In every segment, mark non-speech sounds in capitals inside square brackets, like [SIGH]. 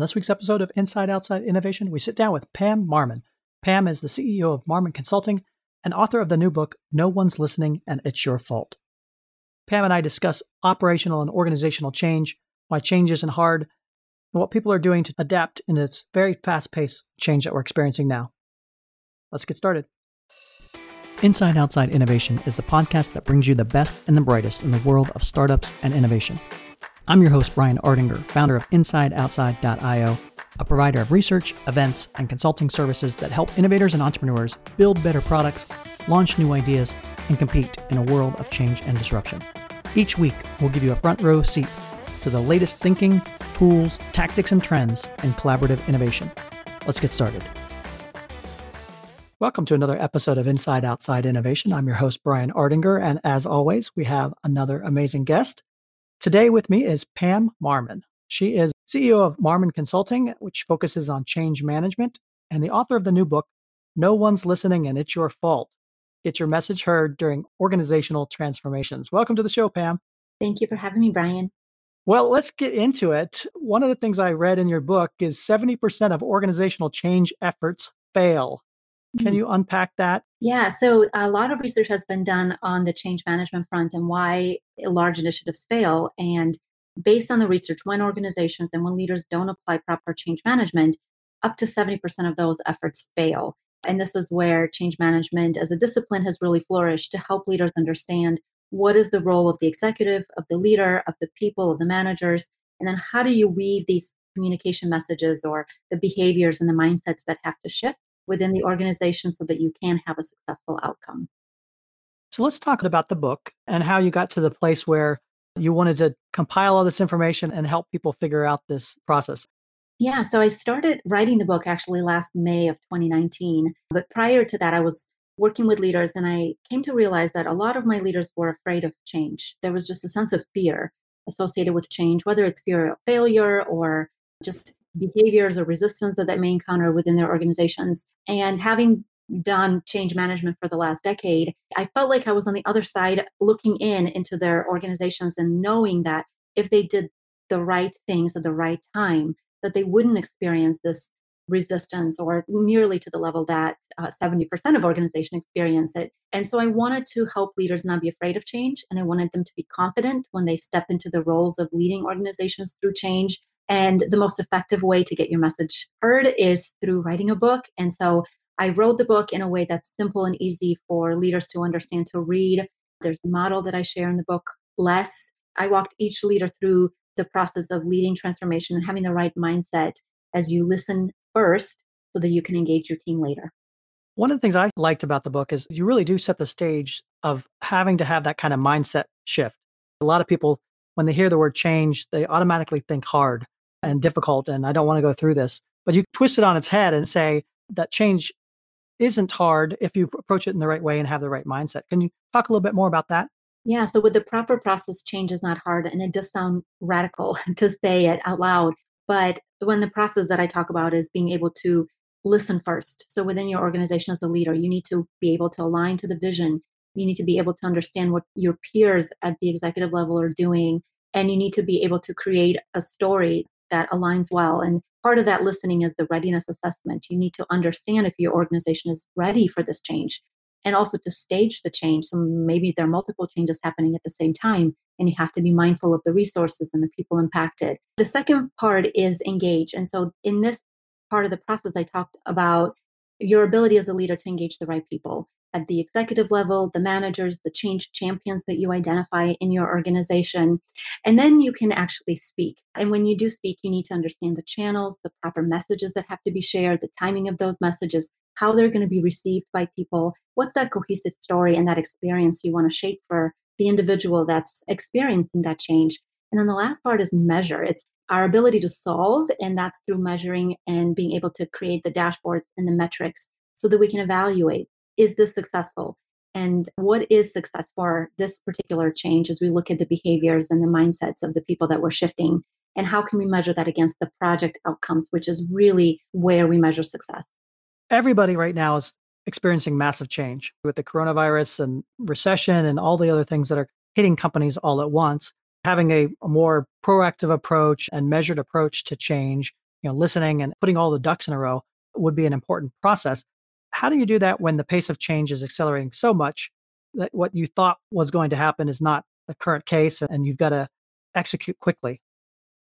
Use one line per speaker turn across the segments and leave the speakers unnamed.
On this week's episode of Inside Outside Innovation, we sit down with Pam Marmon. Pam is the CEO of Marmon Consulting and author of the new book, No One's Listening and It's Your Fault. Pam and I discuss operational and organizational change, why change isn't hard, and what people are doing to adapt in this very fast paced change that we're experiencing now. Let's get started. Inside Outside Innovation is the podcast that brings you the best and the brightest in the world of startups and innovation. I'm your host, Brian Ardinger, founder of InsideOutside.io, a provider of research, events, and consulting services that help innovators and entrepreneurs build better products, launch new ideas, and compete in a world of change and disruption. Each week, we'll give you a front row seat to the latest thinking, tools, tactics, and trends in collaborative innovation. Let's get started. Welcome to another episode of Inside Outside Innovation. I'm your host, Brian Ardinger, and as always, we have another amazing guest. Today with me is Pam Marmon. She is CEO of Marmon Consulting, which focuses on change management, and the author of the new book, No One's Listening and It's Your Fault. Get your message heard during organizational transformations. Welcome to the show, Pam.
Thank you for having me, Brian.
Well, let's get into it. One of the things I read in your book is 70% of organizational change efforts fail. Can mm-hmm. you unpack that?
Yeah, so a lot of research has been done on the change management front and why large initiatives fail. And based on the research, when organizations and when leaders don't apply proper change management, up to 70% of those efforts fail. And this is where change management as a discipline has really flourished to help leaders understand what is the role of the executive, of the leader, of the people, of the managers, and then how do you weave these communication messages or the behaviors and the mindsets that have to shift within the organization so that you can have a successful outcome.
So let's talk about the book and how you got to the place where you wanted to compile all this information and help people figure out this process.
Yeah, so I started writing the book actually last May of 2019. But prior to that, I was working with leaders and I came to realize that a lot of my leaders were afraid of change. There was just a sense of fear associated with change, whether it's fear of failure or just behaviors or resistance that they may encounter within their organizations. And having done change management for the last decade, I felt like I was on the other side looking in into their organizations and knowing that if they did the right things at the right time, that they wouldn't experience this resistance or nearly to the level that uh, 70% of organization experience it. And so I wanted to help leaders not be afraid of change and I wanted them to be confident when they step into the roles of leading organizations through change and the most effective way to get your message heard is through writing a book. And so I wrote the book in a way that's simple and easy for leaders to understand, to read. There's a model that I share in the book, Less. I walked each leader through the process of leading transformation and having the right mindset as you listen first so that you can engage your team later.
One of the things I liked about the book is you really do set the stage of having to have that kind of mindset shift. A lot of people, when they hear the word change, they automatically think hard and difficult and I don't want to go through this. But you twist it on its head and say that change isn't hard if you approach it in the right way and have the right mindset. Can you talk a little bit more about that?
Yeah, so with the proper process, change is not hard. And it does sound radical [LAUGHS] to say it out loud. But when the process that I talk about is being able to listen first. So within your organization as a leader, you need to be able to align to the vision. You need to be able to understand what your peers at the executive level are doing. And you need to be able to create a story that aligns well. And part of that listening is the readiness assessment. You need to understand if your organization is ready for this change and also to stage the change. So maybe there are multiple changes happening at the same time, and you have to be mindful of the resources and the people impacted. The second part is engage. And so in this part of the process, I talked about your ability as a leader to engage the right people at the executive level, the managers, the change champions that you identify in your organization. And then you can actually speak. And when you do speak, you need to understand the channels, the proper messages that have to be shared, the timing of those messages, how they're going to be received by people. What's that cohesive story and that experience you want to shape for the individual that's experiencing that change? And then the last part is measure. It's our ability to solve, and that's through measuring and being able to create the dashboards and the metrics so that we can evaluate is this successful? And what is success for this particular change as we look at the behaviors and the mindsets of the people that we're shifting? And how can we measure that against the project outcomes, which is really where we measure success?
Everybody right now is experiencing massive change with the coronavirus and recession and all the other things that are hitting companies all at once. Having a, a more proactive approach and measured approach to change you know, listening and putting all the ducks in a row would be an important process. How do you do that when the pace of change is accelerating so much that what you thought was going to happen is not the current case and you've got to execute quickly?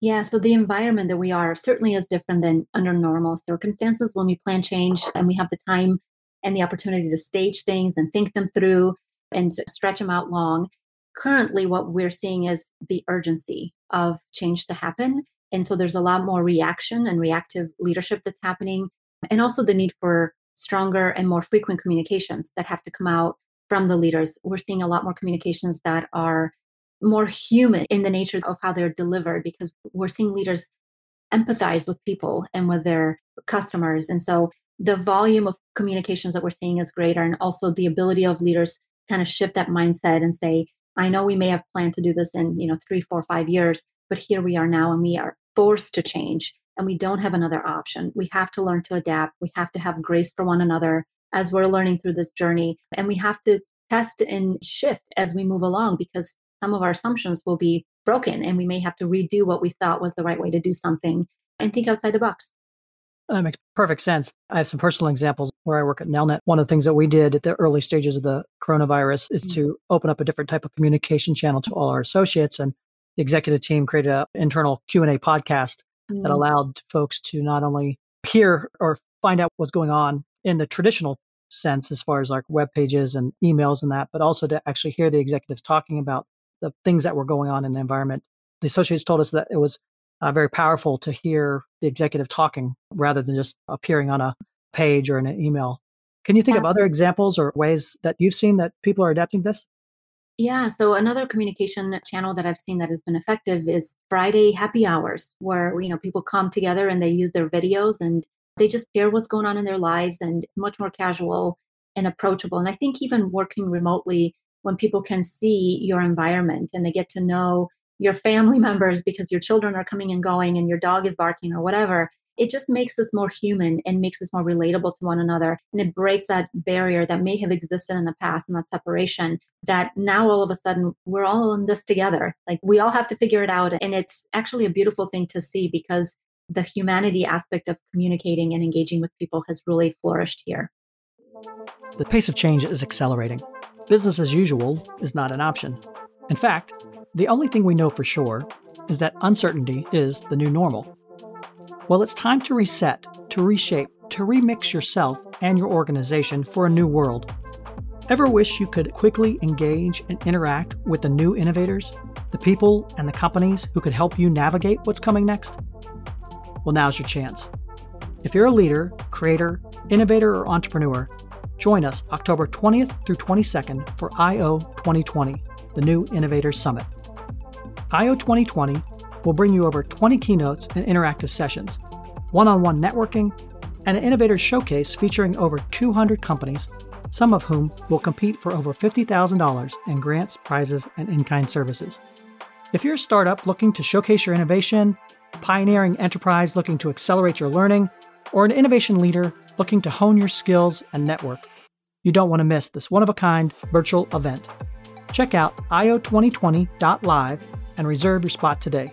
Yeah, so the environment that we are certainly is different than under normal circumstances when we plan change and we have the time and the opportunity to stage things and think them through and stretch them out long. Currently, what we're seeing is the urgency of change to happen. And so there's a lot more reaction and reactive leadership that's happening, and also the need for stronger and more frequent communications that have to come out from the leaders. We're seeing a lot more communications that are more human in the nature of how they're delivered because we're seeing leaders empathize with people and with their customers. And so the volume of communications that we're seeing is greater and also the ability of leaders kind of shift that mindset and say, I know we may have planned to do this in, you know, three, four, five years, but here we are now and we are forced to change and we don't have another option. We have to learn to adapt. We have to have grace for one another as we're learning through this journey. And we have to test and shift as we move along because some of our assumptions will be broken and we may have to redo what we thought was the right way to do something and think outside the box.
That makes perfect sense. I have some personal examples where I work at Nelnet. One of the things that we did at the early stages of the coronavirus is mm-hmm. to open up a different type of communication channel to all our associates. And the executive team created an internal Q&A podcast mm-hmm. that allowed folks to not only hear or find out what's going on in the traditional sense as far as like web pages and emails and that, but also to actually hear the executives talking about the things that were going on in the environment. The associates told us that it was uh, very powerful to hear the executive talking rather than just appearing on a page or in an email. Can you think Absolutely. of other examples or ways that you've seen that people are adapting this?
Yeah, so another communication channel that I've seen that has been effective is Friday happy hours, where you know people come together and they use their videos and they just share what's going on in their lives and it's much more casual and approachable. And I think even working remotely when people can see your environment and they get to know your family [LAUGHS] members because your children are coming and going and your dog is barking or whatever it just makes us more human and makes us more relatable to one another and it breaks that barrier that may have existed in the past and that separation that now all of a sudden we're all in this together. Like we all have to figure it out and it's actually a beautiful thing to see because the humanity aspect of communicating and engaging with people has really flourished here.
The pace of change is accelerating. Business as usual is not an option. In fact the only thing we know for sure is that uncertainty is the new normal. Well, it's time to reset, to reshape, to remix yourself and your organization for a new world. Ever wish you could quickly engage and interact with the new innovators, the people and the companies who could help you navigate what's coming next? Well, now's your chance. If you're a leader, creator, innovator, or entrepreneur, join us October 20th through 22nd for IO 2020, the New Innovators Summit. IO 2020 will bring you over 20 keynotes and interactive sessions, one on one networking, and an innovator showcase featuring over 200 companies, some of whom will compete for over $50,000 in grants, prizes, and in kind services. If you're a startup looking to showcase your innovation, pioneering enterprise looking to accelerate your learning, or an innovation leader looking to hone your skills and network, you don't want to miss this one of a kind virtual event. Check out io2020.live and reserve your spot today.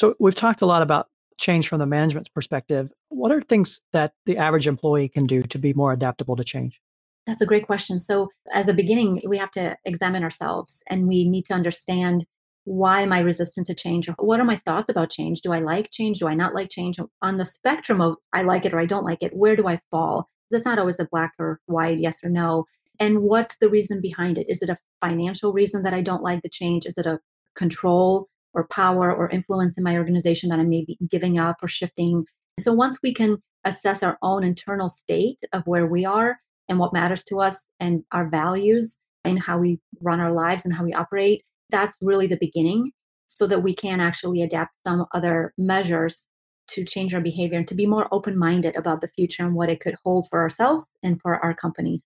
So, we've talked a lot about change from the management's perspective. What are things that the average employee can do to be more adaptable to change?
That's a great question. So, as a beginning, we have to examine ourselves and we need to understand why am I resistant to change? What are my thoughts about change? Do I like change? Do I not like change? On the spectrum of I like it or I don't like it, where do I fall? It's not always a black or white, yes or no and what's the reason behind it is it a financial reason that i don't like the change is it a control or power or influence in my organization that i may be giving up or shifting so once we can assess our own internal state of where we are and what matters to us and our values and how we run our lives and how we operate that's really the beginning so that we can actually adapt some other measures to change our behavior and to be more open minded about the future and what it could hold for ourselves and for our companies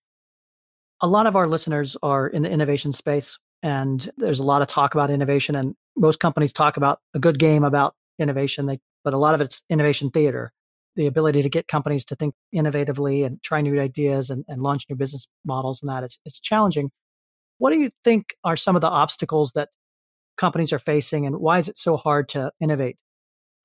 a lot of our listeners are in the innovation space, and there's a lot of talk about innovation. And most companies talk about a good game about innovation, they, but a lot of it's innovation theater the ability to get companies to think innovatively and try new ideas and, and launch new business models and that it's, it's challenging what do you think are some of the obstacles that companies are facing and why is it so hard to innovate?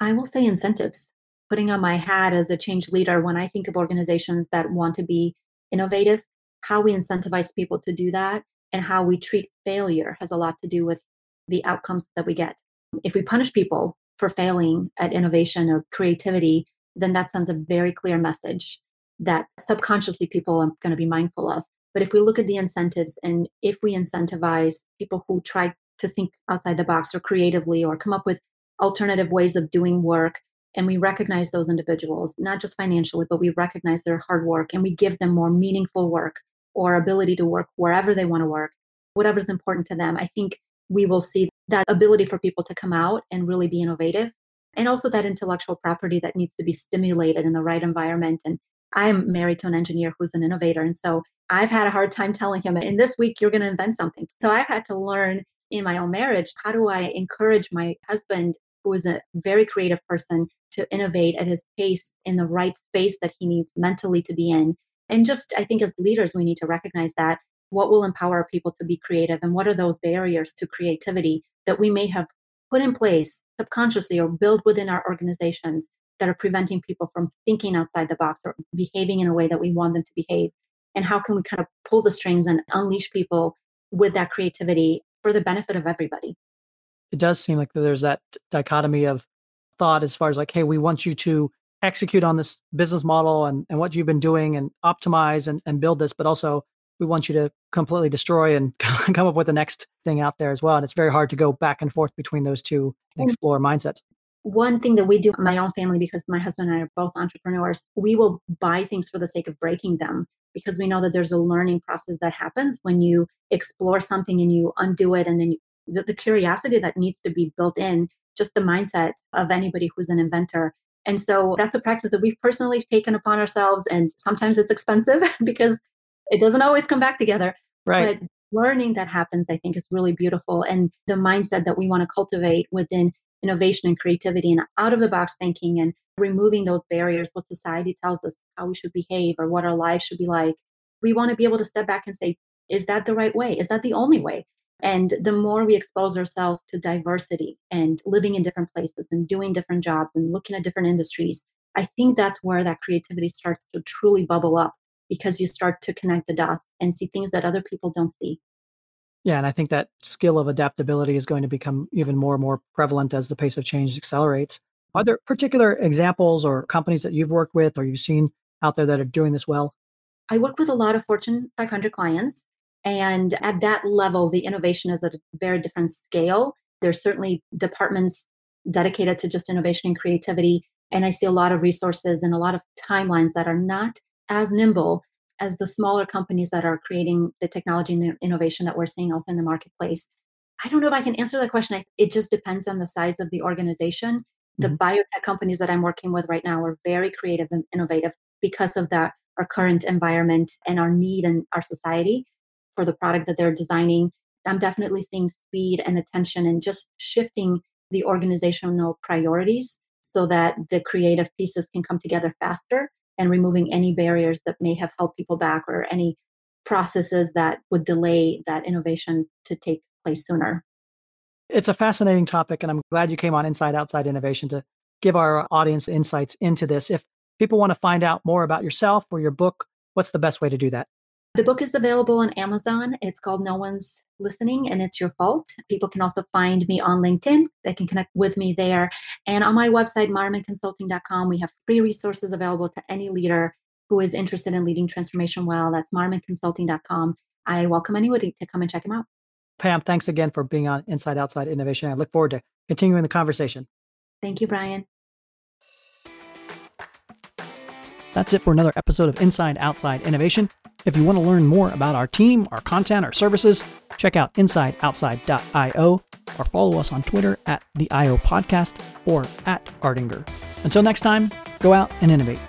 I will say incentives. Putting on my hat as a change leader, when I think of organizations that want to be innovative, how we incentivize people to do that and how we treat failure has a lot to do with the outcomes that we get. If we punish people for failing at innovation or creativity, then that sends a very clear message that subconsciously people are going to be mindful of. But if we look at the incentives and if we incentivize people who try to think outside the box or creatively or come up with alternative ways of doing work, and we recognize those individuals, not just financially, but we recognize their hard work and we give them more meaningful work or ability to work wherever they want to work, whatever's important to them, I think we will see that ability for people to come out and really be innovative. And also that intellectual property that needs to be stimulated in the right environment. And I'm married to an engineer who's an innovator. And so I've had a hard time telling him, in this week, you're going to invent something. So I've had to learn in my own marriage how do I encourage my husband, who is a very creative person, to innovate at his pace in the right space that he needs mentally to be in and just, I think as leaders, we need to recognize that what will empower people to be creative and what are those barriers to creativity that we may have put in place subconsciously or build within our organizations that are preventing people from thinking outside the box or behaving in a way that we want them to behave? And how can we kind of pull the strings and unleash people with that creativity for the benefit of everybody?
It does seem like there's that dichotomy of thought as far as like hey we want you to execute on this business model and, and what you've been doing and optimize and, and build this, but also we want you to completely destroy and [LAUGHS] come up with the next thing out there as well. And it's very hard to go back and forth between those two and explore mindsets.
One thing that we do in my own family, because my husband and I are both entrepreneurs, we will buy things for the sake of breaking them because we know that there's a learning process that happens when you explore something and you undo it. And then you, the, the curiosity that needs to be built in, just the mindset of anybody who's an inventor and so that's a practice that we've personally taken upon ourselves. And sometimes it's expensive [LAUGHS] because it doesn't always come back together.
Right.
But learning that happens, I think, is really beautiful. And the mindset that we want to cultivate within innovation and creativity and out of the box thinking and removing those barriers, what society tells us how we should behave or what our lives should be like. We want to be able to step back and say, is that the right way? Is that the only way? And the more we expose ourselves to diversity and living in different places and doing different jobs and looking at different industries, I think that's where that creativity starts to truly bubble up because you start to connect the dots and see things that other people don't see.
Yeah, and I think that skill of adaptability is going to become even more and more prevalent as the pace of change accelerates. Are there particular examples or companies that you've worked with or you've seen out there that are doing this well?
I work with a lot of Fortune 500 clients and at that level, the innovation is at a very different scale. There's certainly departments dedicated to just innovation and creativity. And I see a lot of resources and a lot of timelines that are not as nimble as the smaller companies that are creating the technology and the innovation that we're seeing also in the marketplace. I don't know if I can answer that question. It just depends on the size of the organization. The mm-hmm. biotech companies that I'm working with right now are very creative and innovative because of that our current environment and our need in our society for the product that they're designing. I'm definitely seeing speed and attention and just shifting the organizational priorities so that the creative pieces can come together faster and removing any barriers that may have held people back or any processes that would delay that innovation to take place sooner.
It's a fascinating topic, and I'm glad you came on Inside Outside Innovation to give our audience insights into this. If people want to find out more about yourself or your book, what's the best way to do that?
The book is available on Amazon. It's called No One's Listening and It's Your Fault. People can also find me on LinkedIn. They can connect with me there. And on my website, marmonconsulting.com, we have free resources available to any leader who is interested in leading transformation well. That's marmonconsulting.com. I welcome anybody to come and check them out.
Pam, thanks again for being on Inside Outside Innovation. I look forward to continuing the conversation.
Thank you, Brian.
That's it for another episode of Inside Outside Innovation. If you want to learn more about our team, our content, our services, check out insideoutside.io or follow us on Twitter at the IO Podcast or at Ardinger. Until next time, go out and innovate.